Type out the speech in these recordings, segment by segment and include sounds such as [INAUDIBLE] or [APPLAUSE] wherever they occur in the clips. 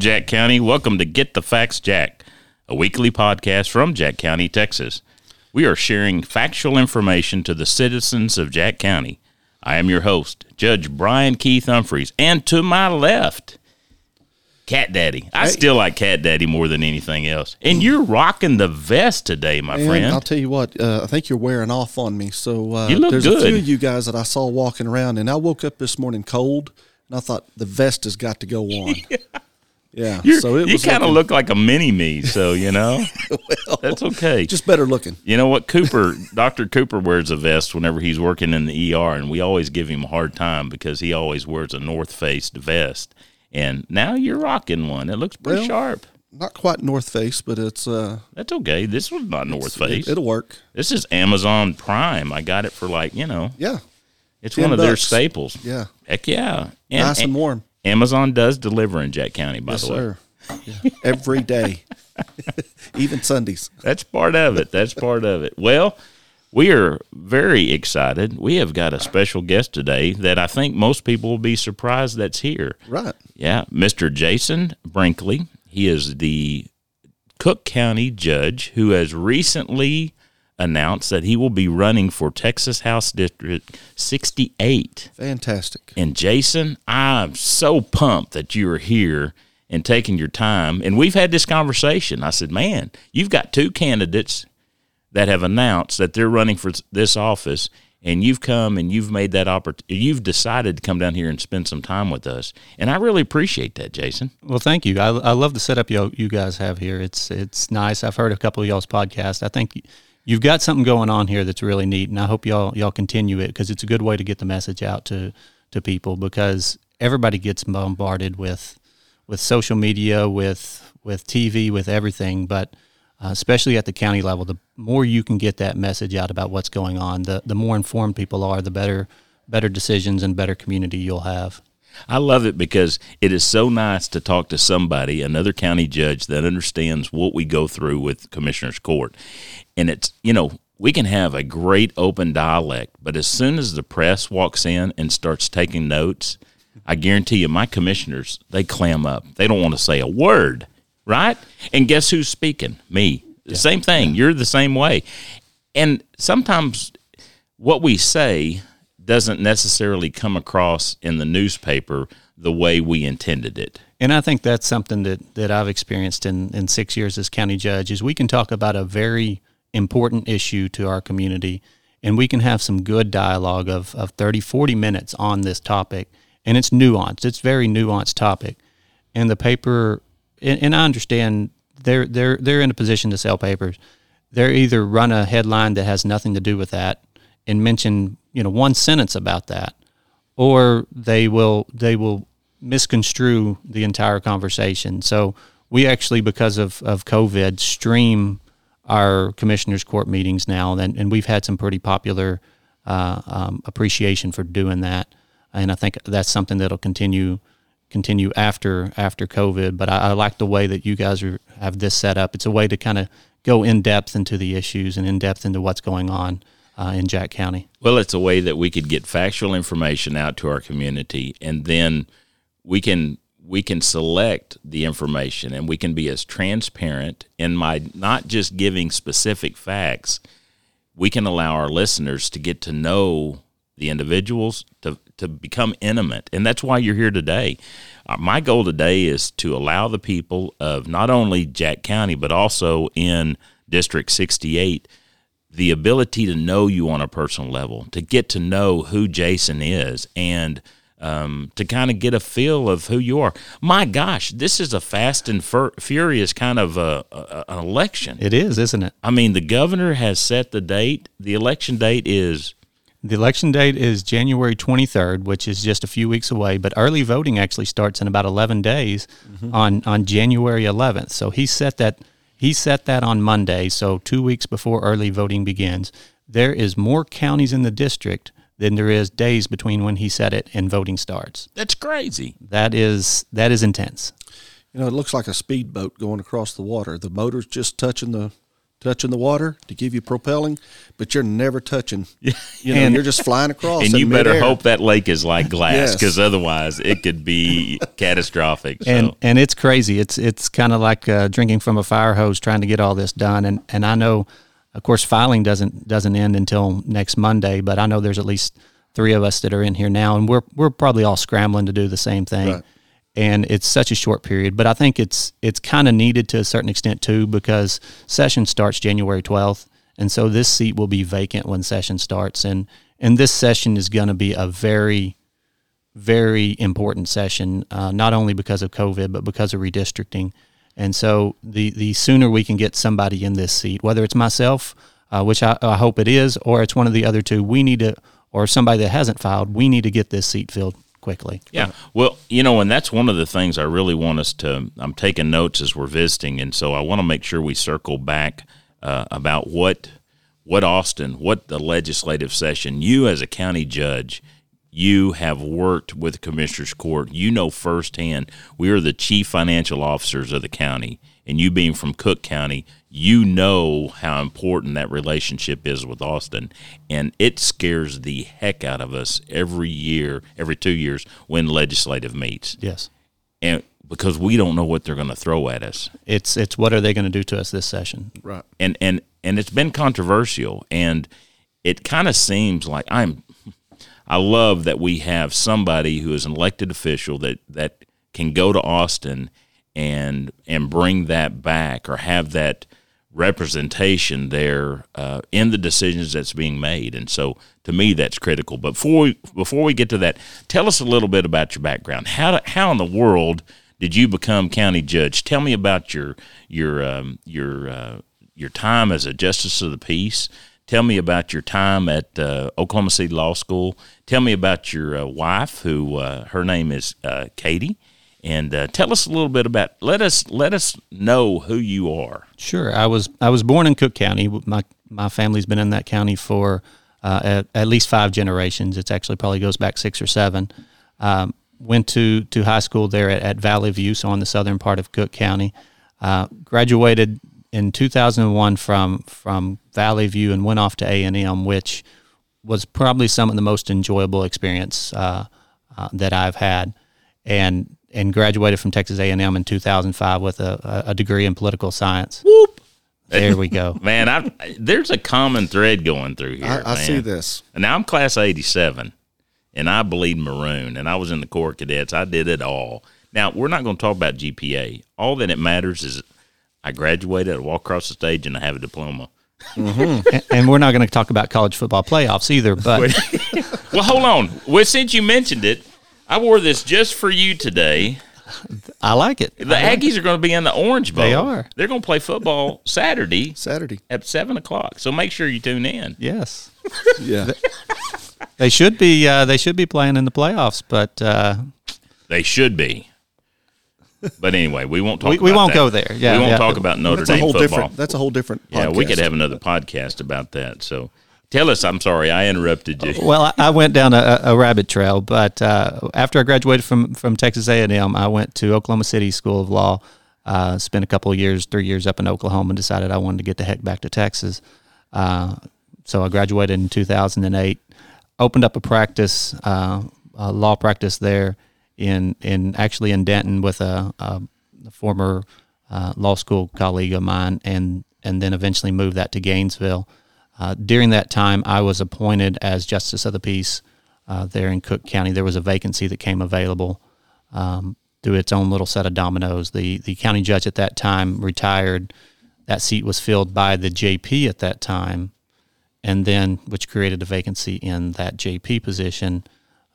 Jack County. Welcome to Get the Facts Jack, a weekly podcast from Jack County, Texas. We are sharing factual information to the citizens of Jack County. I am your host, Judge Brian Keith Umphress, and to my left, Cat Daddy. I Hey. still like Cat Daddy more than anything else. And you're rocking the vest today, my And friend. I'll tell you what, uh, I think you're wearing off on me. So uh, there's a few of you guys that I saw walking around, and I woke up this morning cold, and I thought the vest has got to go on. [LAUGHS] yeah. You're- so it you kind of look like a mini me, so you know [LAUGHS] well, that's okay. just better looking. You know what? Cooper, [LAUGHS] Dr. Cooper wears a vest whenever he's working in the ER, and we always give him a hard time because he always wears a North Face vest. And now you're rocking one. It looks pretty Well, sharp. Not quite North Face, but it's uh, That's okay. This was not North Face. it, will work. this is Amazon Prime. I got it for like, you know, Yeah. it's one of their staples. Yeah. Heck yeah. And, nice and warm. Amazon does deliver in Jack County, by Yes, the way. sir. Yeah. Every day, [LAUGHS] even Sundays. That's part of it. That's part of it. Well, we are very excited. We have got a special guest today that I think most people will be surprised that's here. Right. Yeah, Mr. Jason Brinkley. He is the Cooke County judge who has recently announced that he will be running for Texas House District 68. Fantastic. And Jason, I'm so pumped that you are here and taking your time. And we've had this conversation. I said, man, you've got two candidates that have announced that they're running for this office, and you've come and you've made that opportunity. You've decided to come down here and spend some time with us, and I really appreciate that, Jason. Well, thank you. I, I love the setup you you guys have here. It's it's nice. I've heard a couple of y'all's podcasts. I think you've got something going on here that's really neat, and I hope y'all y'all continue it because it's a good way to get the message out to to people because everybody gets bombarded with with social media, with with TV, with everything, but uh, especially at the county level, the more you can get that message out about what's going on, the the more informed people are, the better better decisions and better community you'll have. I love it because it is so nice to talk to somebody, another county judge that understands what we go through with Commissioner's Court. And it's, you know, we can have a great open dialect, but as soon as the press walks in and starts taking notes, I guarantee you my commissioners, they clam up. They don't want to say a word, right? And guess who's speaking? Me. The Same thing. You're the same way. And sometimes what we say doesn't necessarily come across in the newspaper the way we intended it. And I think that's something that, that I've experienced in, in six years as county judge is we can talk about a very important issue to our community and we can have some good dialogue of, of 30, 40 minutes on this topic. And it's nuanced. It's very nuanced topic. And the paper and, and I understand they're they're they're in a position to sell papers. They're either run a headline that has nothing to do with that and mention, you know, one sentence about that, or they will they will misconstrue the entire conversation. So we actually, because of, of COVID, stream our commissioners court meetings now, and, and we've had some pretty popular uh, um, appreciation for doing that. And I think that's something that'll continue continue after after COVID. But I, I like the way that you guys are, have this set up. It's a way to kind of go in depth into the issues and in depth into what's going on uh, in Jack County. Well, it's a way that we could get factual information out to our community and then we can we can select the information and we can be as transparent in my not just giving specific facts. We can allow our listeners to get to know the individuals to to become intimate and that's why you're here today uh, my goal today is to allow the people of not only jack county but also in district 68 the ability to know you on a personal level to get to know who jason is and um, to kind of get a feel of who you are my gosh this is a fast and fur- furious kind of uh, uh, an election It is, isn't it? i mean the governor has set the date the election date is The election date is January 23rd, which is just a few weeks away, but early voting actually starts in about 11 days on, on January 11th. So he set that he set that on Monday, so 2 weeks before early voting begins. There is more counties in the district than there is days between when he set it and voting starts. that's crazy That is that is intense. You know, it looks like a speedboat going across the water. The motor's just touching the touching the water to give you propelling, but you're never touching. [LAUGHS] You know, And- you're just flying across. and you better midair. hope that lake is like glass Yes. because otherwise it could be [LAUGHS] catastrophic. So. and and it's crazy. It's it's kind of like uh, drinking from a fire hose, trying to get all this done. And and I know, of course, filing doesn't doesn't end until next Monday. But I know there's at least three of us that are in here now, and we're we're probably all scrambling to do the same thing. Right. And it's such a short period, but I think it's it's kind of needed to a certain extent too, because session starts January twelfth, and so this seat will be vacant when session starts, and and this session is going to be a very very important session, uh, not only because of COVID, but because of redistricting. And so the, the sooner we can get somebody in this seat, whether it's myself, uh, which I, I hope it is, or it's one of the other two, we need to, or somebody that hasn't filed, we need to get this seat filled quickly. Yeah. Well, you know, and that's one of the things I really want us to. I'm taking notes as we're visiting, and so I want to make sure we circle back uh, about what what Austin, what the legislative session. You as a county judge, you have worked with Commissioners Court. You know firsthand. We are the chief financial officers of the county, and you being from Cooke County, you know how important that relationship is with Austin, and it scares the heck out of us every year, every two years when legislative meets, Yes. and because we don't know what they're going to throw at us It's, it's what are they going to do to us this session? Right. and and and it's been controversial and it kind of seems like I'm I love that we have somebody who is an elected official that that can go to Austin and and bring that back or have that representation there uh, in the decisions that's being made. And so to me that's critical. But before we before we get to that tell us a little bit about your background. How how in the world did you become county judge? Tell me about your your um, your uh, your time as a justice of the peace. Tell me about your time at uh, Oklahoma City Law School. Tell me about your uh, wife, who uh, her name is uh, Katie, and uh, tell us a little bit about. Let us let us know who you are. Sure. I was I was born in Cooke County. My my family's been in that county for uh, at, at least five generations. It's actually probably goes back six or seven. Um, went to to high school there at, at Valley View, so on the southern part of Cooke County. Uh, graduated in 2001 from from Valley View and went off to A and M, which was probably some of the most enjoyable experience uh, uh, that I've had, and and graduated from Texas A and M in 2005 with a, a degree in political science. Whoop, There we go. [LAUGHS] man! I there's a common thread going through here. I, I see this. And now I'm class 87 and I bleed maroon and I was in the Corps of Cadets. I did it all. Now, we're not going to talk about GPA. All that it matters is I graduated, I walk across the stage, and I have a diploma. Mm-hmm. [LAUGHS] and, and we're not going to talk about college football playoffs either. But [LAUGHS] Well, hold on. Well, since you mentioned it, I wore this just for you today. I like it. The Aggies are going to be in the Orange Bowl. They are. They're going to play football [LAUGHS] Saturday Saturday. at 7 o'clock. So make sure you tune in. Yes, [LAUGHS] Yeah. they should be. Uh, they should be playing in the playoffs. But uh, They should be. But anyway, we won't talk We- about we won't that. go there. Yeah, we won't yeah. talk about Notre That's a Dame whole football. different. That's a whole different. Yeah, we could have another podcast about that. So tell us. I'm sorry, I interrupted you. well, I, went down a, a rabbit trail. But uh, after I graduated from from Texas A and M, I went to Oklahoma City School of Law. Uh, spent a couple of years, three years up in Oklahoma, and decided I wanted to get the heck back to Texas. Uh, so I graduated in 2008. Opened up a practice, uh, a law practice there in in actually in Denton with a, a, a former uh, law school colleague of mine, and and then eventually moved that to Gainesville. Uh, during that time, I was appointed as Justice of the Peace uh, there in Cooke County. There was a vacancy that came available um, through its own little set of dominoes. The the county judge at that time retired. That seat was filled by the JP at that time, and then which created a vacancy in that JP position.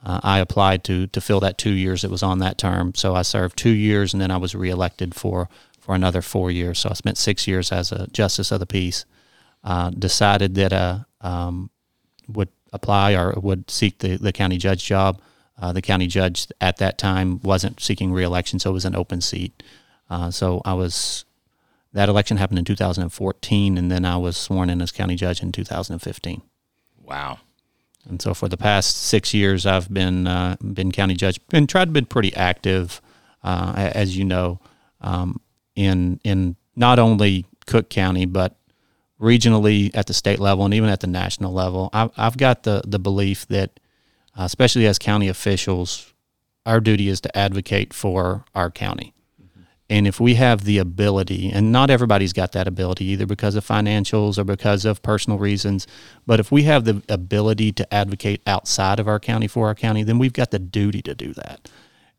Uh, I applied to to fill that two years it was on that term. So I served two years, and then I was reelected for for another four years. So I spent six years as a justice of the peace. Uh, decided that uh, um, would apply or would seek the, the county judge job. Uh, the county judge at that time wasn't seeking reelection, so it was an open seat. Uh, so I was that election happened in 2014, and then I was sworn in as county judge in 2015. Wow. And so for the past six years, I've been uh, been county judge. Been tried to be pretty active, uh, as you know, um, in in not only Cooke County but regionally at the state level and even at the national level. I've, I've got the the belief that, uh, especially as county officials, our duty is to advocate for our county. And if we have the ability, and not everybody's got that ability either because of financials or because of personal reasons, but if we have the ability to advocate outside of our county for our county, then we've got the duty to do that.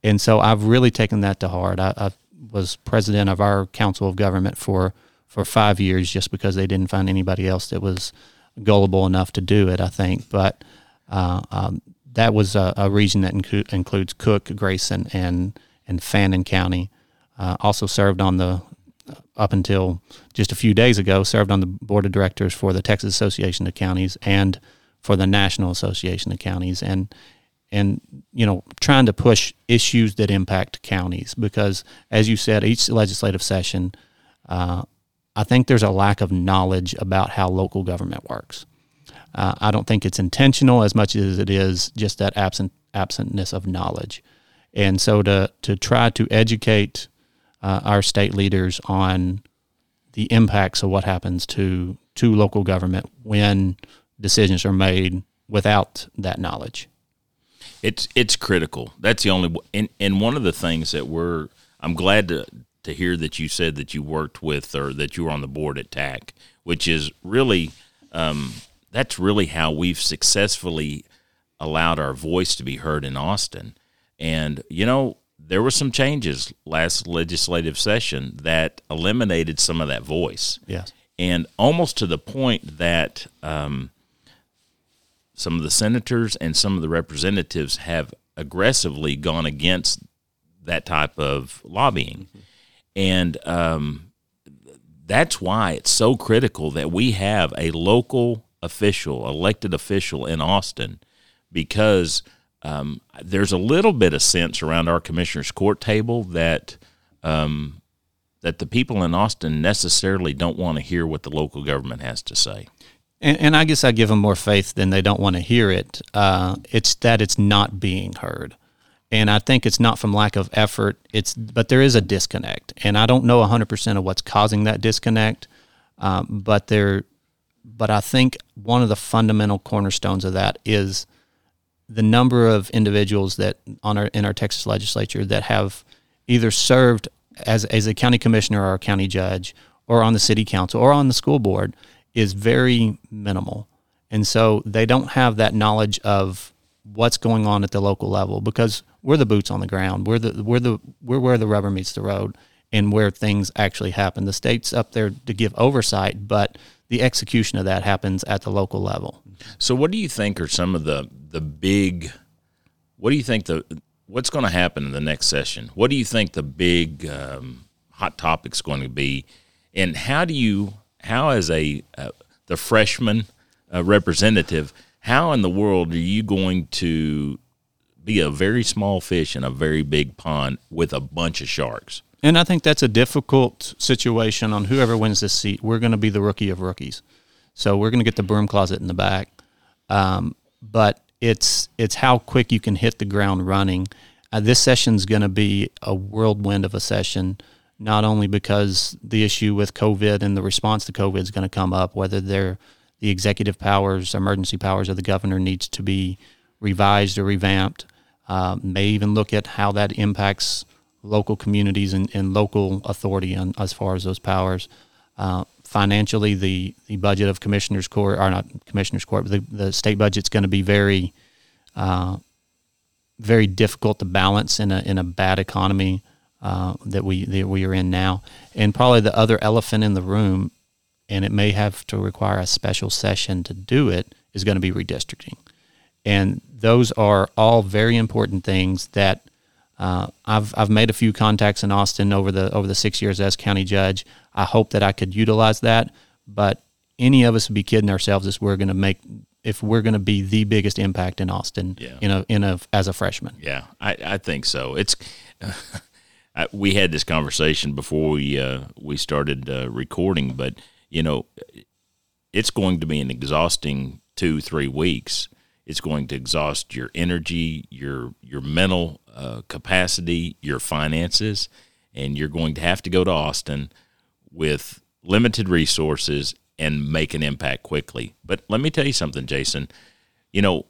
And so I've really taken that to heart. I, I was president of our council of government for for five years just because they didn't find anybody else that was gullible enough to do it. I think, but uh, um, that was a, a region that includes Cooke, Grayson, and and Fannin County. Uh, also served on the up until just a few days ago served on the board of directors for the Texas Association of Counties and for the National Association of Counties and and you know trying to push issues that impact counties because as you said each legislative session uh, I think there's a lack of knowledge about how local government works. Uh, I don't think it's intentional as much as it is just that absent absentness of knowledge. And so to to try to educate uh, our state leaders on the impacts of what happens to to local government when decisions are made without that knowledge. It's it's critical. That's the only and and one of the things that we're I'm glad to to hear that you said that you worked with or that you were on the board at TAC, which is really um, that's really how we've successfully allowed our voice to be heard in Austin. And you know, there were some changes last legislative session that eliminated some of that voice. Yes. And almost to the point that um, some of the senators and some of the representatives have aggressively gone against that type of lobbying. Mm-hmm. And um, that's why it's so critical that we have a local official, elected official in Austin, because um, there's a little bit of sense around our commissioner's court table that um, that the people in Austin necessarily don't want to hear what the local government has to say. And, and I guess I give them more faith than they don't want to hear it. Uh, it's that it's not being heard and I think it's not from lack of effort. It's but there is a disconnect, and I don't know 100 percent of what's causing that disconnect. Um, but there, but I think one of the fundamental cornerstones of that is the number of individuals that on our in our Texas legislature that have either served as as a county commissioner or a county judge, or on the city council or on the school board is very minimal, and so they don't have that knowledge of what's going on at the local level because we're the boots on the ground. We're the we're the we're where the rubber meets the road and where things actually happen. The state's up there to give oversight, but the execution of that happens at the local level. So, what do you think are some of the the big? What do you think the what's going to happen in the next session? What do you think the big um, hot topic's going to be, and how do you how as a uh, the freshman uh, representative, how in the world are you going to be a very small fish in a very big pond with a bunch of sharks. And I think that's a difficult situation on whoever wins this seat. We're going to be the rookie of rookies, so we're going to get the broom closet in the back. Um, but it's it's how quick you can hit the ground running. Uh, this session's going to be a whirlwind of a session, not only because the issue with COVID and the response to COVID is going to come up, whether they're the executive powers, emergency powers of the governor needs to be revised or revamped. Uh, may even look at how that impacts local communities and, and local authority on, as far as those powers. Uh, financially, the, the budget of commissioners court, or not commissioners court, but the, the state budget's going to be very, uh, very difficult to balance in a in a bad economy uh, that we that we are in now. And probably the other elephant in the room, and it may have to require a special session to do it, is going to be redistricting. And those are all very important things that uh, I've I've made a few contacts in Austin over the over the six years as county judge. I hope that I could utilize that, but any of us would be kidding ourselves if we're going to make if we're going to be the biggest impact in Austin, yeah. in a in a as a freshman. Yeah, I, I think so. It's [LAUGHS] uh, we had this conversation before we uh, we started uh, recording, but you know, it's going to be an exhausting two three weeks it's going to exhaust your energy, your your mental uh, capacity, your finances, and you're going to have to go to Austin with limited resources and make an impact quickly. But let me tell you something, Jason. You know,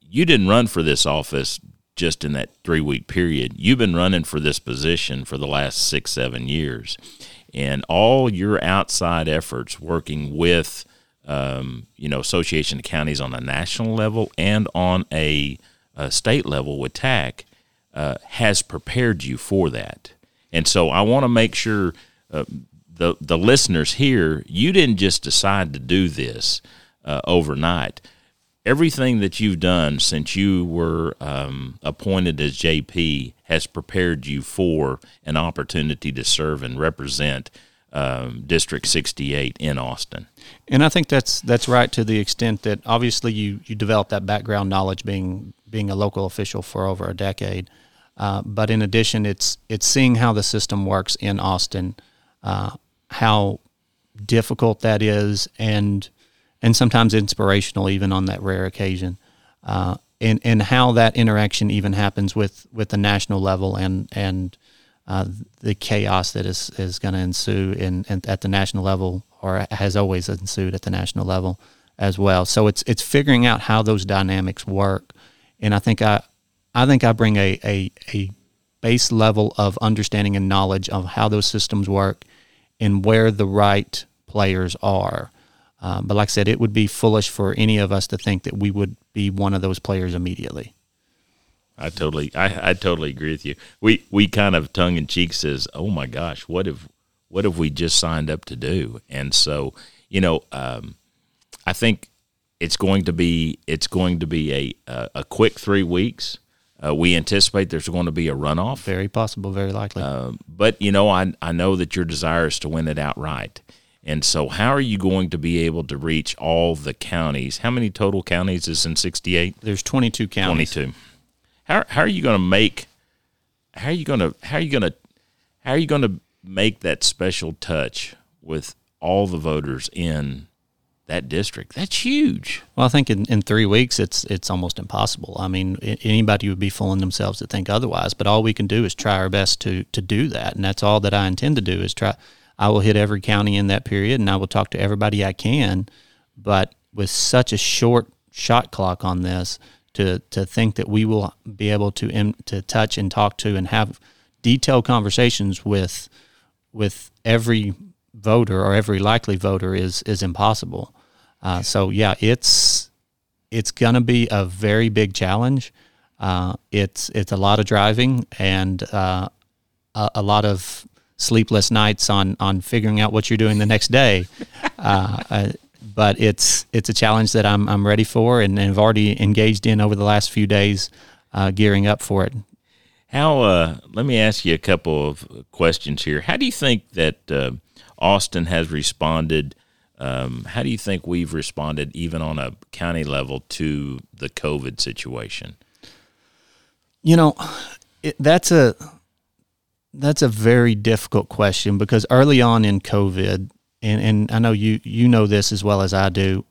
you didn't run for this office just in that three week period. You've been running for this position for the last six, seven years. And all your outside efforts working with, um, you know, Association of Counties on a national level and on a, a state level with TAC uh, has prepared you for that. And so I want to make sure uh, the the listeners here, you didn't just decide to do this uh, overnight. Everything that you've done since you were um, appointed as JP has prepared you for an opportunity to serve and represent um, District 68 in Austin. And I think that's that's right to the extent that obviously you you develop that background knowledge being being a local official for over a decade. Uh, but in addition, it's it's seeing how the system works in Austin, uh, how difficult that is, and and sometimes inspirational even on that rare occasion, uh, and and how that interaction even happens with with the national level and and uh, the chaos that is is going to ensue in, in, at the national level or has always ensued at the national level as well. So it's it's figuring out how those dynamics work, and I think I I think I bring a, a, a base level of understanding and knowledge of how those systems work and where the right players are. Um, but like I said, it would be foolish for any of us to think that we would be one of those players immediately. I totally, I, I totally agree with you. We we kind of tongue in cheek says, "Oh my gosh, what have what have we just signed up to do?" And so, you know, um, I think it's going to be it's going to be a a, a quick three weeks. Uh, we anticipate there's going to be a runoff. Very possible, very likely. Uh, but you know, I I know that your desire is to win it outright. And so, how are you going to be able to reach all the counties? How many total counties is in 68? There's 22 counties. 22. How how are you going to make? How are you going to how are you going to how are you going to make that special touch with all the voters in that district. That's huge. Well, I think in, in three weeks, it's it's almost impossible. I mean, anybody would be fooling themselves to think otherwise. But all we can do is try our best to to do that, and that's all that I intend to do is try. I will hit every county in that period, and I will talk to everybody I can. But with such a short shot clock on this, to to think that we will be able to to touch and talk to and have detailed conversations with with every voter or every likely voter is is impossible. Uh, so yeah, it's it's going to be a very big challenge. Uh, it's it's a lot of driving and uh, a, a, lot of sleepless nights on on figuring out what you're doing the next day. [LAUGHS] Uh, uh, but it's it's a challenge that I'm I'm ready for and, and have already engaged in over the last few days, uh, gearing up for it. How? let me ask you a couple of questions here. How do you think that Austin has responded. Um, how do you think we've responded, even on a county level, to the COVID situation? You know, it, that's a that's a very difficult question because early on in COVID, and, and I know you you know this as well as I do,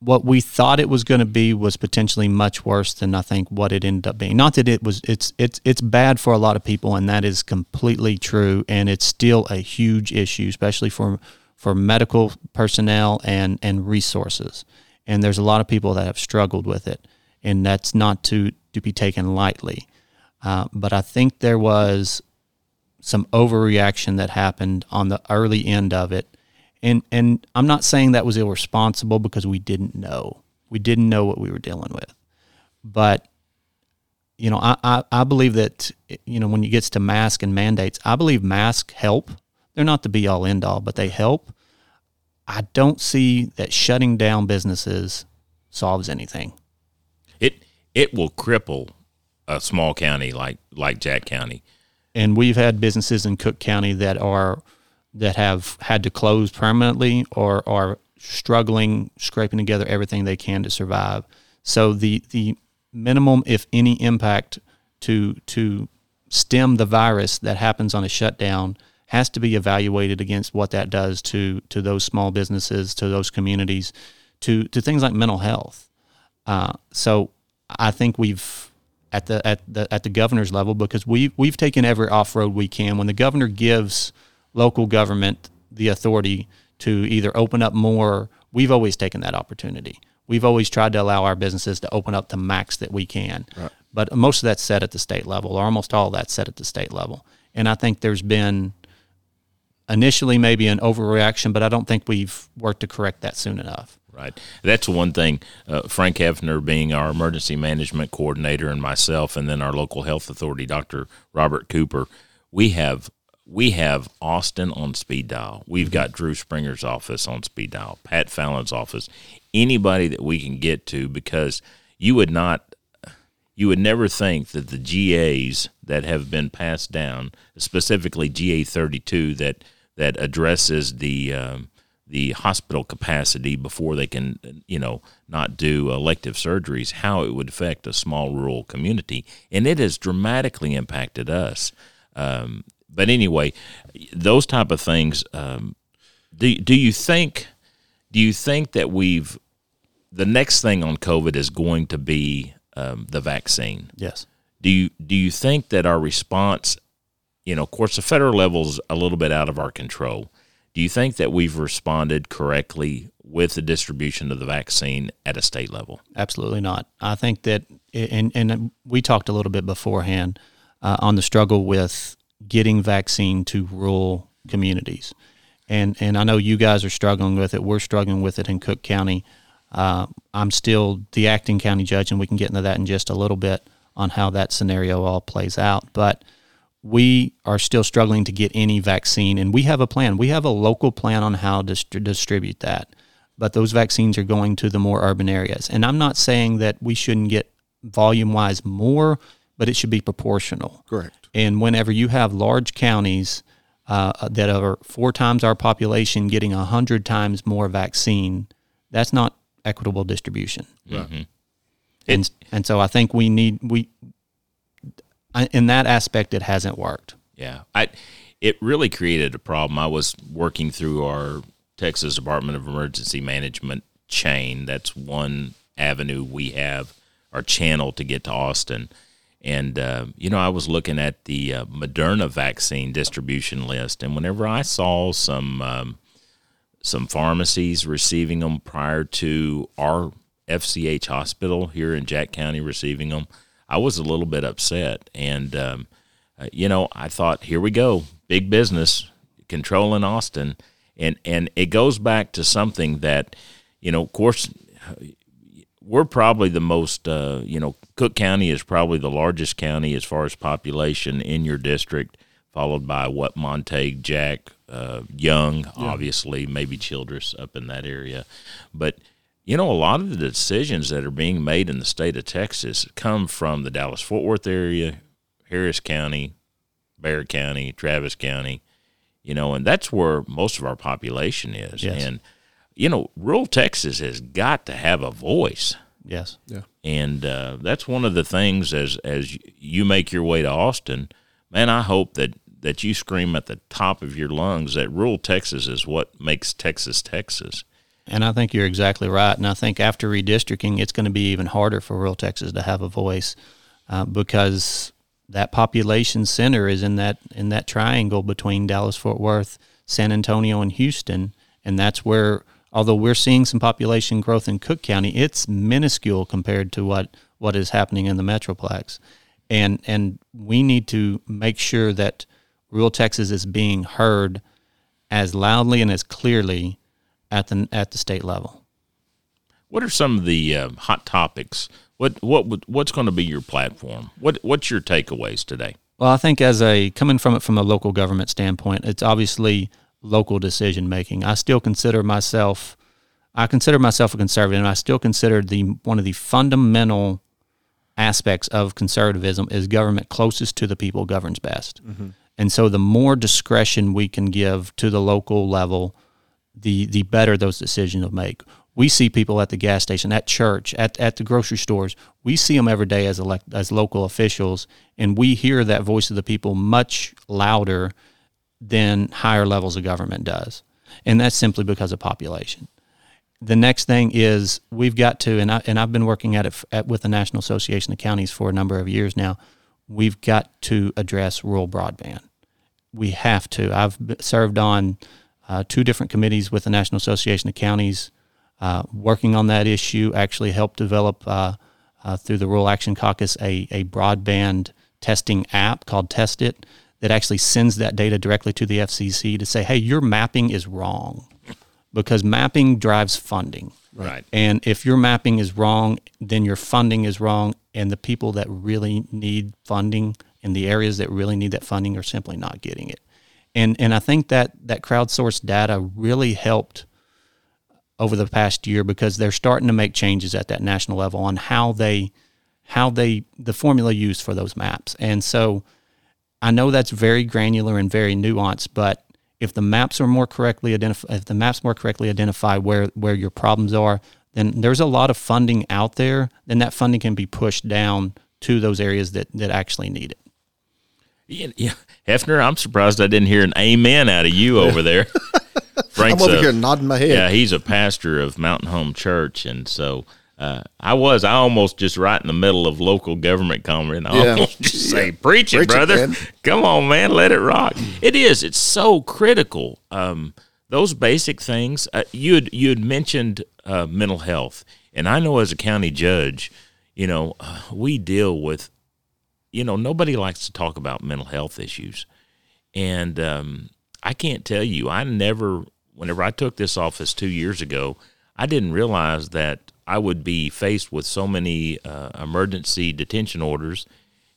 what we thought it was going to be was potentially much worse than I think what it ended up being. Not that it was it's it's it's bad for a lot of people and that is completely true and it's still a huge issue especially for for medical personnel and and resources. And there's a lot of people that have struggled with it and that's not to to be taken lightly. Uh, but I think there was some overreaction that happened on the early end of it and and I'm not saying that was irresponsible because we didn't know. We didn't know what we were dealing with. But you know, I, I, I believe that you know when it gets to mask and mandates, I believe masks help. They're not the be all end all, but they help. I don't see that shutting down businesses solves anything. It it will cripple a small county like like Jack County. And we've had businesses in Cooke County that are that have had to close permanently or are struggling, scraping together everything they can to survive. So the the minimum, if any, impact to to stem the virus that happens on a shutdown has to be evaluated against what that does to to those small businesses, to those communities, to to things like mental health. Uh, so I think we've at the at the at the governor's level because we we've taken every off road we can. When the governor gives local government the authority to either open up more. We've always taken that opportunity. We've always tried to allow our businesses to open up the max that we can. Right. But most of that's set at the state level, or almost all of that's set at the state level. And I think there's been initially maybe an overreaction, but I don't think we've worked to correct that soon enough. Right. That's one thing. Uh, Frank Hefner, being our emergency management coordinator, and myself, and then our local health authority, Dr. Robert Cooper, we have we have Austin on speed dial. We've got Drew Springer's office on speed dial, Pat Fallon's office, anybody that we can get to because you would not you would never think that the GAs that have been passed down, specifically GA 32 that that addresses the um, the hospital capacity before they can, you know, not do elective surgeries, how it would affect a small rural community, and it has dramatically impacted us. Um, but anyway, those type of things. Um, do do you think? Do you think that we've the next thing on COVID is going to be um, the vaccine? Yes. Do you do you think that our response, you know, of course, the federal level is a little bit out of our control do you think that we've responded correctly with the distribution of the vaccine at a state level? Absolutely not. I think that, and, and we talked a little bit beforehand uh, on the struggle with getting vaccine to rural communities. And, and I know you guys are struggling with it. We're struggling with it in Cooke County. Uh, I'm still the acting county judge, and we can get into that in just a little bit on how that scenario all plays out. But we are still struggling to get any vaccine, and we have a plan. We have a local plan on how to st- distribute that. But those vaccines are going to the more urban areas. And I'm not saying that we shouldn't get volume wise more, but it should be proportional. Correct. And whenever you have large counties uh, that are four times our population getting a hundred times more vaccine, that's not equitable distribution. Right. Mm-hmm. And and so I think we need we in that aspect, it hasn't worked. Yeah, I it really created a problem. I was working through our Texas Department of Emergency Management chain. That's one avenue we have, our channel to get to Austin. And, uh, you know, I was looking at the uh, Moderna vaccine distribution list, and whenever I saw some um, some pharmacies receiving them prior to our FCH hospital here in Jack County receiving them, I was a little bit upset. And, um, uh, you know, I thought, here we go, big business, controlling Austin. And, and it goes back to something that, you know, of course, we're probably the most, uh, you know, Cooke County is probably the largest county as far as population in your district, followed by what Montague, Jack, uh, Young, yeah. obviously, maybe Childress up in that area. But you know, a lot of the decisions that are being made in the state of Texas come from the Dallas Fort Worth area, Harris County, Bexar County, Travis County, you know, and that's where most of our population is. Yes. And, you know, rural Texas has got to have a voice. Yes. Yeah. And uh, that's one of the things as as you make your way to Austin, man, I hope that that you scream at the top of your lungs that rural Texas is what makes Texas Texas. And I think you're exactly right. And I think after redistricting, it's going to be even harder for rural Texas to have a voice uh, because that population center is in that in that triangle between Dallas Fort Worth, San Antonio, and Houston, and that's where. Although we're seeing some population growth in Cooke County, it's minuscule compared to what, what is happening in the Metroplex, and and we need to make sure that rural Texas is being heard as loudly and as clearly at the at the state level. What are some of the uh, hot topics? What what what's going to be your platform? What what's your takeaways today? Well, I think as a coming from it from a local government standpoint, it's obviously local decision making. I still consider myself I consider myself a conservative and I still consider the one of the fundamental aspects of conservatism is government closest to the people governs best. Mm-hmm. And so the more discretion we can give to the local level, the the better those decisions will make. We see people at the gas station, at church, at, at the grocery stores. We see them every day as elect, as local officials, and we hear that voice of the people much louder than higher levels of government does, and that's simply because of population. The next thing is we've got to, and I and I've been working at it at, with the National Association of Counties for a number of years now. We've got to address rural broadband. We have to. I've served on uh, two different committees with the National Association of Counties uh, working on that issue. Actually, helped develop uh, uh, through the Rural Action Caucus a, a broadband testing app called Test It that actually sends that data directly to the FCC to say, hey, your mapping is wrong because mapping drives funding. Right. And if your mapping is wrong, then your funding is wrong. And the people that really need funding in the areas that really need that funding are simply not getting it. And, and I think that, that crowdsourced data really helped over the past year because they're starting to make changes at that national level on how they how they the formula used for those maps. And so I know that's very granular and very nuanced, but if the maps are more correctly identify if the maps more correctly identify where where your problems are, then there's a lot of funding out there, then that funding can be pushed down to those areas that that actually need it. Yeah, yeah. Hefner, I'm surprised I didn't hear an amen out of you over there. [LAUGHS] I'm over here nodding my head. Yeah, he's a pastor of Mountain Home Church, and so uh, I was. I almost just right in the middle of local government comment. I Yeah. almost just say, "Preach it, Preach brother! man." Come on, man, let it rock." It is. It's so critical. Um, those basic things. Uh, you had you had mentioned uh, mental health, and I know as a county judge, you know, uh, we deal with. You know, nobody likes to talk about mental health issues, and um, I can't tell you. I never, whenever I took this office two years ago, I didn't realize that I would be faced with so many uh, emergency detention orders,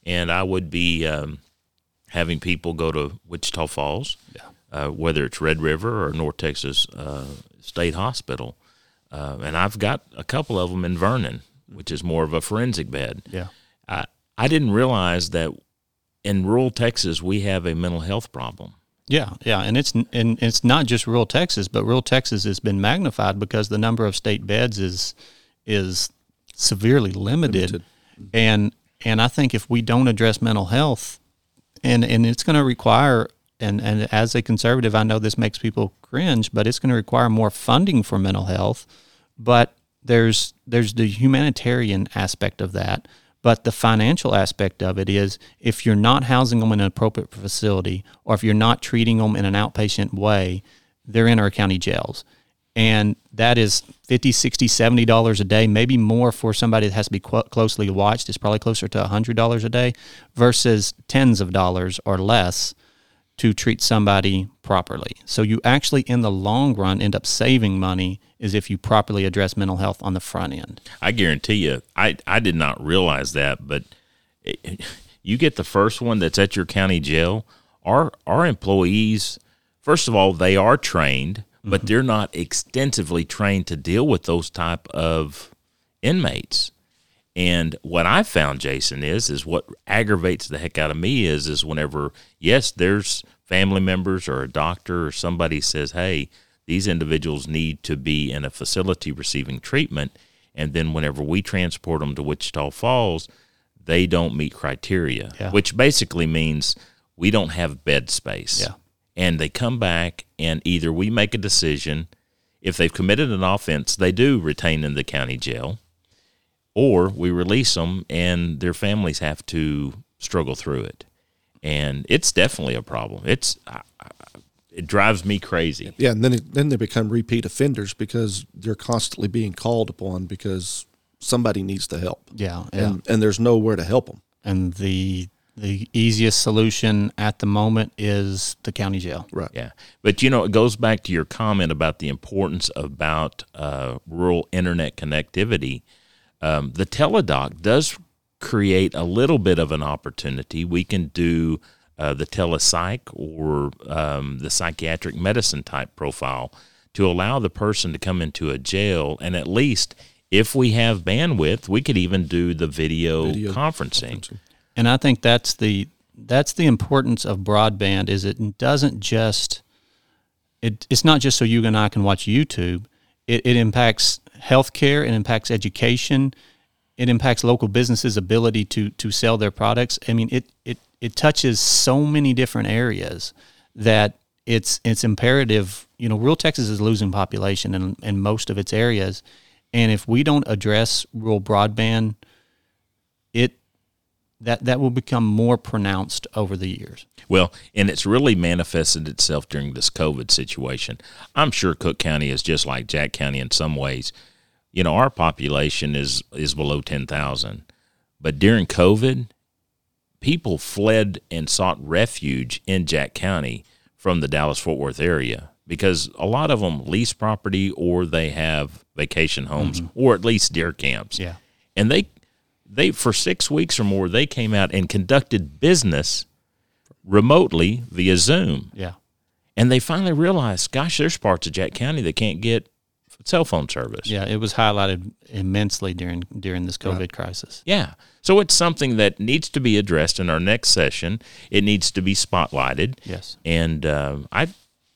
and I would be um, having people go to Wichita Falls, uh, whether it's Red River or North Texas uh, State Hospital, uh, and I've got a couple of them in Vernon, which is more of a forensic bed. Yeah. I I didn't realize that in rural Texas we have a mental health problem. Yeah, yeah, and it's and it's not just rural Texas, but rural Texas has been magnified because the number of state beds is is severely limited, and and I think if we don't address mental health, and and it's going to require and and as a conservative, I know this makes people cringe, but it's going to require more funding for mental health, but there's there's the humanitarian aspect of that. But the financial aspect of it is if you're not housing them in an appropriate facility or if you're not treating them in an outpatient way, they're in our county jails. And that is 50, 60, 70 dollars a day, maybe more for somebody that has to be qu- closely watched. It's probably closer to $100 a day versus tens of dollars or less to treat somebody properly. So you actually in the long run end up saving money is if you properly address mental health on the front end. I guarantee you, I, I did not realize that, but it, you get the first one that's at your county jail. Our our employees, first of all, they are trained, but mm-hmm. they're not extensively trained to deal with those type of inmates. And what I found, Jason, is is what aggravates the heck out of me is is whenever yes, there's family members or a doctor or somebody says, "Hey, these individuals need to be in a facility receiving treatment," and then whenever we transport them to Wichita Falls, they don't meet criteria, Yeah. which basically means we don't have bed space. Yeah. And they come back, and either we make a decision. If they've committed an offense, they do retain in the county jail or we release them and their families have to struggle through it and it's definitely a problem it's it drives me crazy Yeah, and then it, then they become repeat offenders because they're constantly being called upon because somebody needs the help. Yeah, yeah. and and there's nowhere to help them. and the the easiest solution at the moment is the county jail. Right. yeah but you know it goes back to your comment about the importance about uh, rural internet connectivity um, the teledoc does create a little bit of an opportunity we can do uh, the telepsych or um, the psychiatric medicine type profile to allow the person to come into a jail and at least if we have bandwidth we could even do the video, Video conferencing And I think that's the that's the importance of broadband is it doesn't just it, it's not just so you and I can watch YouTube. It, it impacts healthcare, it impacts education, it impacts local businesses' ability to to sell their products. I mean, it it it touches so many different areas that it's it's imperative. You know, rural Texas is losing population in in most of its areas, and if we don't address rural broadband, it that that will become more pronounced over the years. Well, and it's really manifested itself during this COVID situation. I'm sure Cooke County is just like Jack County in some ways. You know, our population is is below 10,000. But during COVID, people fled and sought refuge in Jack County from the Dallas Fort Worth area because a lot of them lease property or they have vacation homes mm-hmm. or at least deer camps. Yeah. And they they for 6 weeks or more they came out and conducted business remotely via Zoom. Yeah. And they finally realized, gosh, there's parts of Jack County that can't get cell phone service. Yeah, it was highlighted immensely during during this COVID crisis. Yeah. So it's something that needs to be addressed in our next session. It needs to be spotlighted. Yes. And uh, I,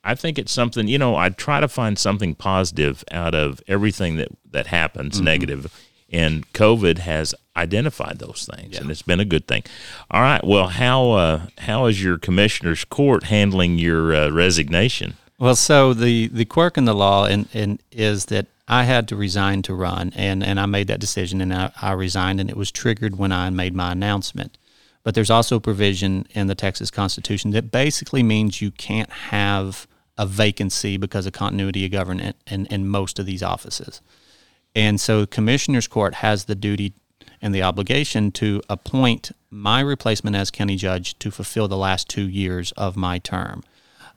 I think it's something. You know, I try to find something positive out of everything that that happens negative, and COVID has identified those things, and it's been a good thing. All right. Well, how uh, how is your commissioner's court handling your uh, resignation? Well, so the the quirk in the law and, and is that I had to resign to run, and, and I made that decision, and I, I resigned, and it was triggered when I made my announcement. But there's also a provision in the Texas Constitution that basically means you can't have a vacancy because of continuity of government in, in most of these offices. And so, Commissioner's Court has the duty and the obligation to appoint my replacement as county judge to fulfill the last two years of my term.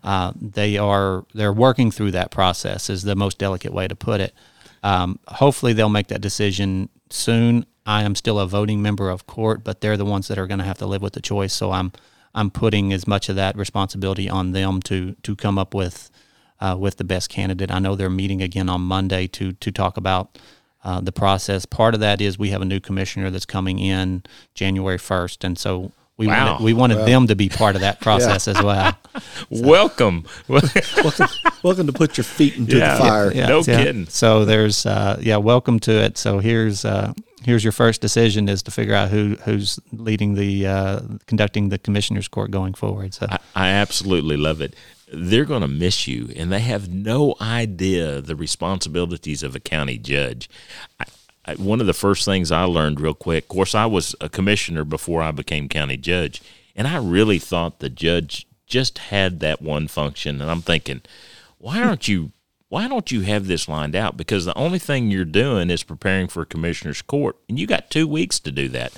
Uh, they are they're working through that process is the most delicate way to put it. Um, hopefully, they'll make that decision soon. I am still a voting member of court, but they're the ones that are going to have to live with the choice. So I'm I'm putting as much of that responsibility on them to to come up with uh, with the best candidate. I know they're meeting again on Monday to to talk about uh, the process. Part of that is we have a new commissioner that's coming in January first, and so we Wow. wanted, we wanted them to be part of that [LAUGHS] process as well. [LAUGHS] Welcome. [LAUGHS] welcome, welcome to put your feet into Yeah. the fire. No kidding. So there's uh, yeah, welcome to it. So here's uh, here's your first decision is to figure out who who's leading the uh, conducting the commissioners court going forward. So I, I absolutely love it. They're going to miss you, and they have no idea the responsibilities of a county judge. I, I, one of the first things I learned real quick, of course, I was a commissioner before I became county judge, and I really thought the judge just had that one function. And I'm thinking, why aren't you? Why don't you have this lined out? Because the only thing you're doing is preparing for commissioner's court, and you got two weeks to do that.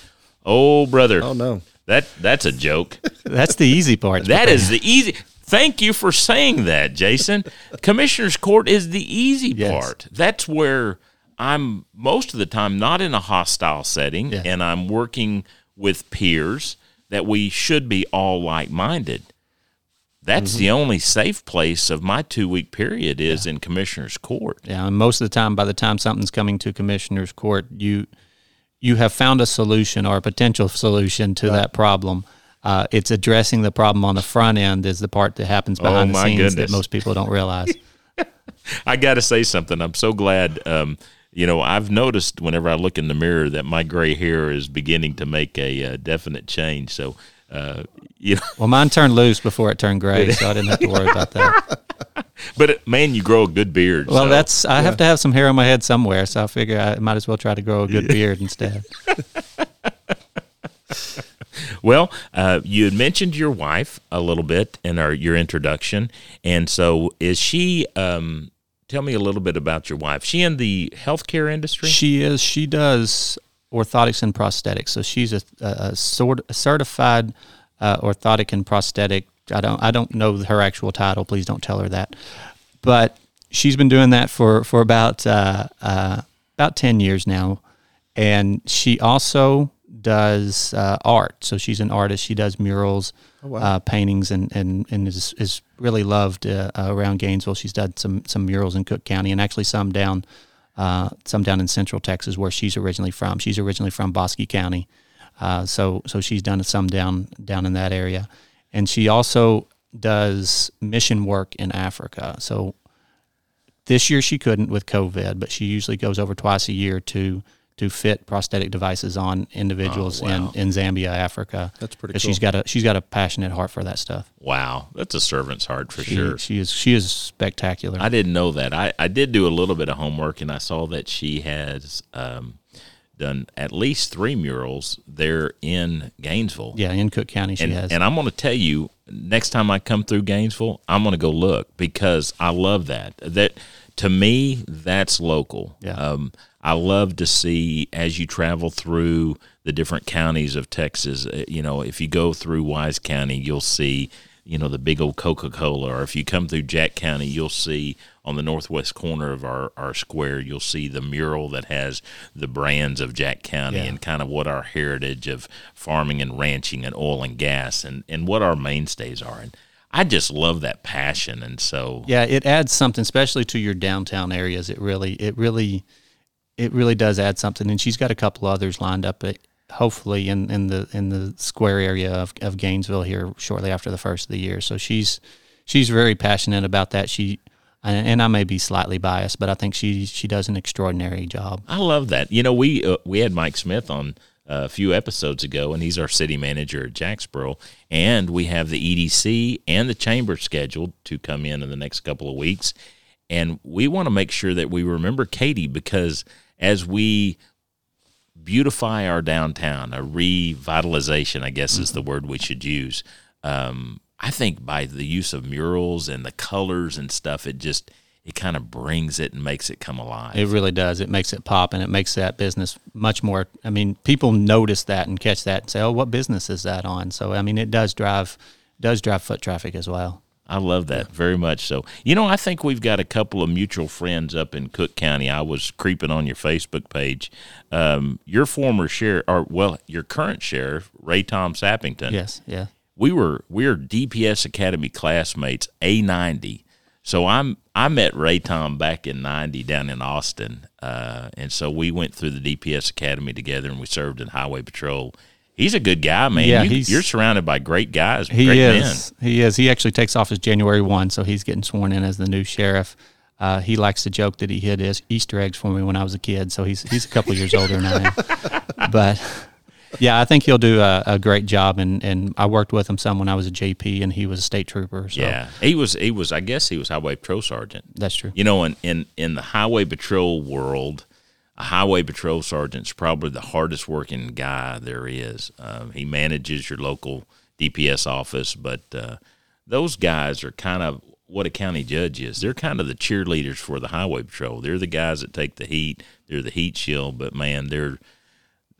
Oh, brother! Oh no. That that's a joke. [LAUGHS] that's the easy part. That is the easy. Thank you for saying that, Jason. Commissioner's Court is the easy Yes. part. That's where I'm most of the time not in a hostile setting Yeah. and I'm working with peers that we should be all like minded. That's Mm-hmm. the only safe place of my two week period is in Commissioner's Court. Yeah, and most of the time, by the time something's coming to commissioner's court, you you have found a solution or a potential solution to that problem. Uh, it's addressing the problem on the front end is the part that happens behind the Oh, my scenes goodness. that most people don't realize. [LAUGHS] I got to say something. I'm so glad. Um, you know, I've noticed whenever I look in the mirror that my gray hair is beginning to make a uh, definite change. So, uh, you know, well, mine turned loose before it turned gray, so I didn't have to worry about that. [LAUGHS] but man, you grow a good beard. Well, so- that's I have to have some hair on my head somewhere, so I figure I might as well try to grow a good beard instead. [LAUGHS] well. Uh, you had mentioned your wife a little bit in our your introduction, and so is she? Um, tell me a little bit about your wife. She in the healthcare industry? She is. She does orthotics and prosthetics. So she's a, a, sort a certified uh, orthotic and prosthetic. I don't. I don't know her actual title. Please don't tell her that. But she's been doing that for for about uh, uh, about ten years now, and she also does uh, art. So she's an artist. She does murals, uh, paintings, and and and is is really loved uh, uh, around Gainesville. She's done some some murals in Cooke County, and actually some down uh, some down in Central Texas, where she's originally from. She's originally from Bosque County, uh, so so she's done some down down in that area, and she also does mission work in Africa. So this year she couldn't with COVID, but she usually goes over twice a year to to fit prosthetic devices on individuals Oh, wow. in, in Zambia, Africa. That's pretty cool. She's got a she's got a passionate heart for that stuff. Wow, that's a servant's heart for She, sure. she is she is spectacular. I didn't know that. I, I did do a little bit of homework and I saw that she has um, done at least three murals there in Gainesville. Yeah, in Cooke County, she and, has. and I'm going to tell you next time I come through Gainesville, I'm going to go look because I love that. That to me, that's local. Yeah. Um, I love to see as you travel through the different counties of Texas. uh, You know, if you go through Wise County, you'll see you know the big old Coca Cola, or if you come through Jack County, you'll see on the northwest corner of our, our square, you'll see the mural that has the brands of Jack County Yeah. and kind of what our heritage of farming and ranching and oil and gas and, and what our mainstays are. And I just love that passion. And so, Yeah, it adds something, especially to your downtown areas. It really, it really, it really does add something. And she's got a couple others lined up, uh, hopefully in, in the in the square area of, of Gainesville here shortly after the first of the year. So she's she's very passionate about that. She and I may be slightly biased, but I think she she does an extraordinary job. I love that. You know, we uh, we had Mike Smith on a few episodes ago, and he's our city manager at Jacksboro. And we have the EDC and the chamber scheduled to come in in the next couple of weeks. And we want to make sure that we remember Katie because as we beautify our downtown, a revitalization, I guess is the word we should use. Um, I think by the use of murals and the colors and stuff, it just it kind of brings it and makes it come alive. It really does. It makes it pop, and it makes that business much more. I mean, people notice that and catch that and say, "Oh, what business is that on?" So, I mean, it does drive does drive foot traffic as well. I love that very much. So, you know, I think we've got a couple of mutual friends up in Cooke County. I was creeping on your Facebook page. Um, your former sheriff, or well, your current sheriff, Ray Tom Sappington. Yes, yeah. We were we are DPS Academy classmates, A ninety. So I'm I met Ray Tom back in ninety down in Austin, uh, and so we went through the DPS Academy together, and we served in Highway Patrol. He's a good guy, man. Yeah, you, you're surrounded by great guys, He great is. He is. He actually takes office January one, so he's getting sworn in as the new sheriff. Uh, he likes to joke that he hid his Easter eggs for me when I was a kid, so he's he's a couple years older than I am. [LAUGHS] But yeah, I think he'll do a, a great job. And, and I worked with him some when I was a JP, and he was a state trooper. So Yeah, he was. He was. I guess he was highway patrol sergeant. that's true. You know, in in in the highway patrol world, a highway patrol sergeant's probably the hardest working guy there is. Um, he manages your local DPS office, but uh, those guys are kind of what a county judge is. They're kind of the cheerleaders for the highway patrol. They're the guys that take the heat. They're the heat shield. But man, they're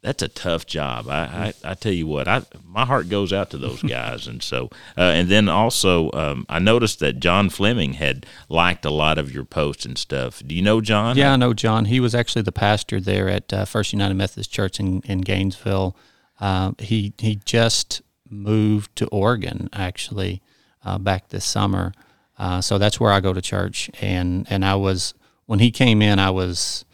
that's a tough job. I, I, I tell you what, I my heart goes out to those [LAUGHS] guys, and so uh, and then also um, I noticed that John Fleming had liked a lot of your posts and stuff. Do you know John? Yeah, I know John. He was actually the pastor there at uh, First United Methodist Church in, in Gainesville. Uh, he he just moved to Oregon actually uh, back this summer, uh, so that's where I go to church. And and I was when he came in, I was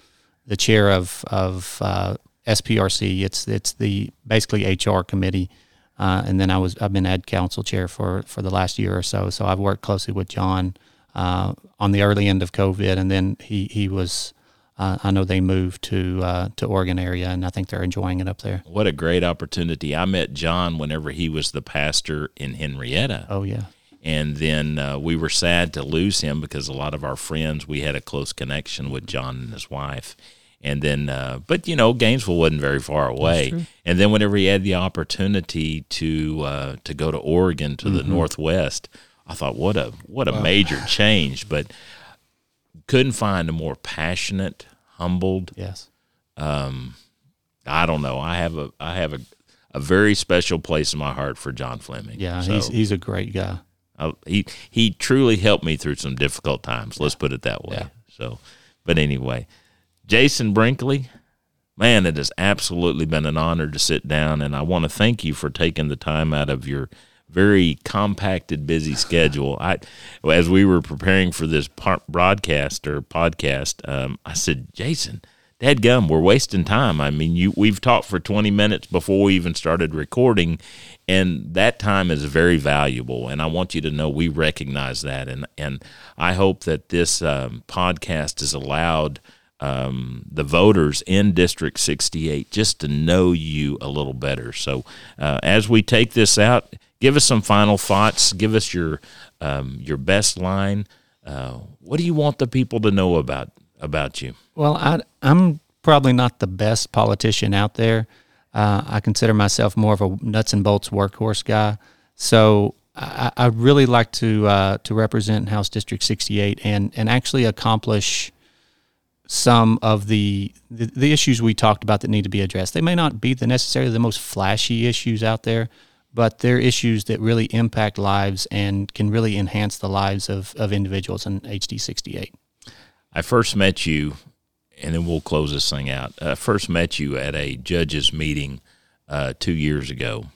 the chair of of uh, SPRC. It's it's the basically HR committee. Uh, and then I was I've been ad council chair for, for the last year or so. So I've worked closely with John uh, on the early end of COVID, and then he he was. Uh, I know they moved to uh, to Oregon area, and I think they're enjoying it up there. What a great opportunity! I met John whenever he was the pastor in Henrietta. Oh yeah, and then uh, we were sad to lose him because a lot of our friends we had a close connection with John and his wife, and then uh, but you know Gainesville wasn't very far away, and then whenever he had the opportunity to uh, to go to Oregon to the Northwest, I thought what a what a major change, but couldn't find a more passionate, humbled. yes, I don't know. I have a I have a a very special place in my heart for John Fleming. yeah. So- He's he's a great guy. I, he he truly helped me through some difficult times. Let's put it that way. Yeah. So, but anyway, Jason Brinkley, man, it has absolutely been an honor to sit down, and I want to thank you for taking the time out of your very compacted, busy [LAUGHS] schedule. I, as we were preparing for this par- broadcast or podcast, um, I said, Jason. Dad gum, we're wasting time. I mean, you we've talked for 20 minutes before we even started recording, and that time is very valuable. And I want you to know we recognize that. And and I hope that this um, podcast has allowed um, the voters in District 68 just to know you a little better. So uh, as we take this out, give us some final thoughts. Give us your um, your best line. Uh, what do you want the people to know about about you? Well, I, I'm probably not the best politician out there. Uh, I consider myself more of a nuts and bolts workhorse guy. So I, I really like to uh, to represent House District 68 and and actually accomplish some of the, the, the issues we talked about that need to be addressed. They may not be the necessarily the most flashy issues out there, but they're issues that really impact lives and can really enhance the lives of, of individuals in HD 68. I first met you, and then we'll close this thing out. I first met you at a judges meeting uh, two years ago,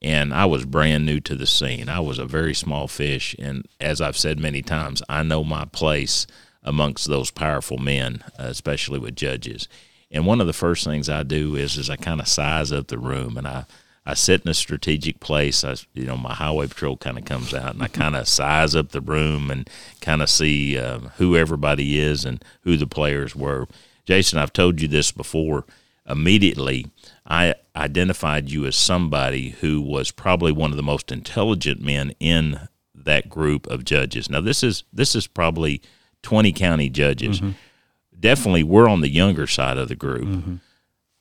and I was brand new to the scene. I was a very small fish, and as I've said many times, I know my place amongst those powerful men, uh, especially with judges. And one of the first things I do is is I kind of size up the room, and I I sit in a strategic place. I, you know, my highway patrol kind of comes out, and I kind of size up the room and kind of see uh, who everybody is and who the players were. Jason, I've told you this before. Immediately, I identified you as somebody who was probably one of the most intelligent men in that group of judges. Now, this is this is probably 20 county judges. Mm-hmm. Definitely, we're on the younger side of the group. Mm-hmm.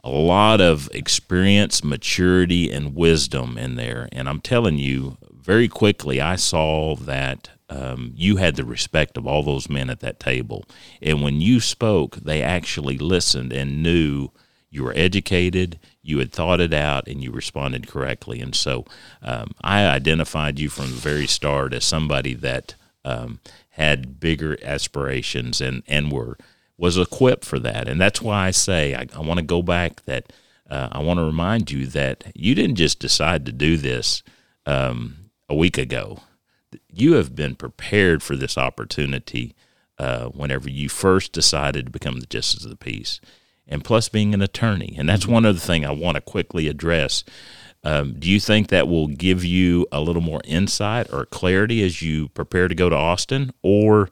A lot of experience, maturity, and wisdom in there. And I'm telling you, very quickly, I saw that um, you had the respect of all those men at that table. And when you spoke, they actually listened and knew you were educated, you had thought it out, and you responded correctly. And so um, I identified you from the very start as somebody that um, had bigger aspirations and, and were was equipped for that. And that's why I say I, I want to go back that uh, I want to remind you that you didn't just decide to do this um, a week ago. You have been prepared for this opportunity uh, whenever you first decided to become the justice of the peace, and plus being an attorney. And that's one other thing I want to quickly address. Um, do you think that will give you a little more insight or clarity as you prepare to go to Austin, or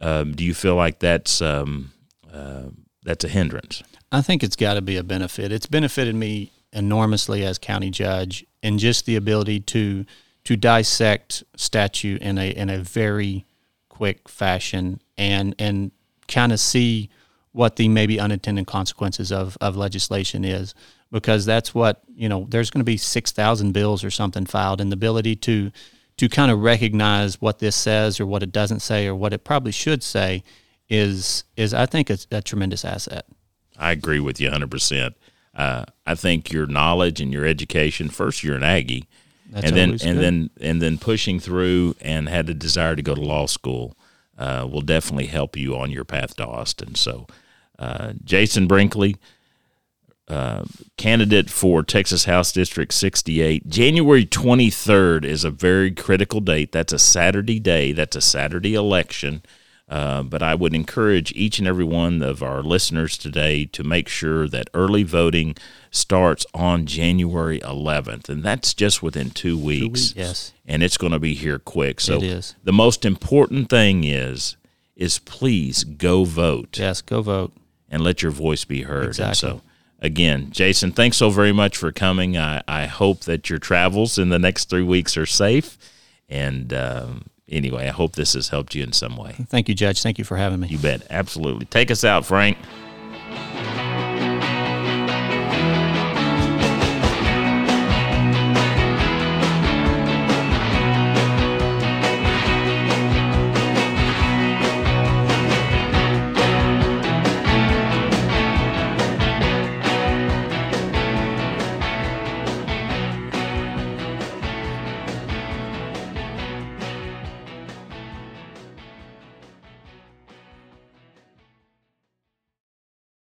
um, do you feel like that's um, uh, that's a hindrance? I think it's got to be a benefit. It's benefited me enormously as county judge, and just the ability to to dissect statute in a in a very quick fashion and and kind of see what the maybe unintended consequences of, of legislation is because that's what you know there's going to be 6000 bills or something filed and the ability to to kind of recognize what this says or what it doesn't say or what it probably should say is is I think it's a tremendous asset. I agree with you 100%. Uh, I think your knowledge and your education first you're an Aggie that's and then and good. then and then pushing through and had a desire to go to law school uh, will definitely help you on your path to Austin. So uh, Jason Brinkley uh, candidate for Texas House District 68. January 23rd is a very critical date. That's a Saturday day, that's a Saturday election. Uh, but I would encourage each and every one of our listeners today to make sure that early voting starts on January 11th, and that's just within two weeks. Two weeks. Yes, and it's going to be here quick. So the most important thing is is please go vote. Yes, go vote and let your voice be heard. Exactly. Again, Jason, thanks so very much for coming. I, I hope that your travels in the next three weeks are safe. And um, anyway, I hope this has helped you in some way. Thank you, Judge. Thank you for having me. You bet. Absolutely. Take us out, Frank.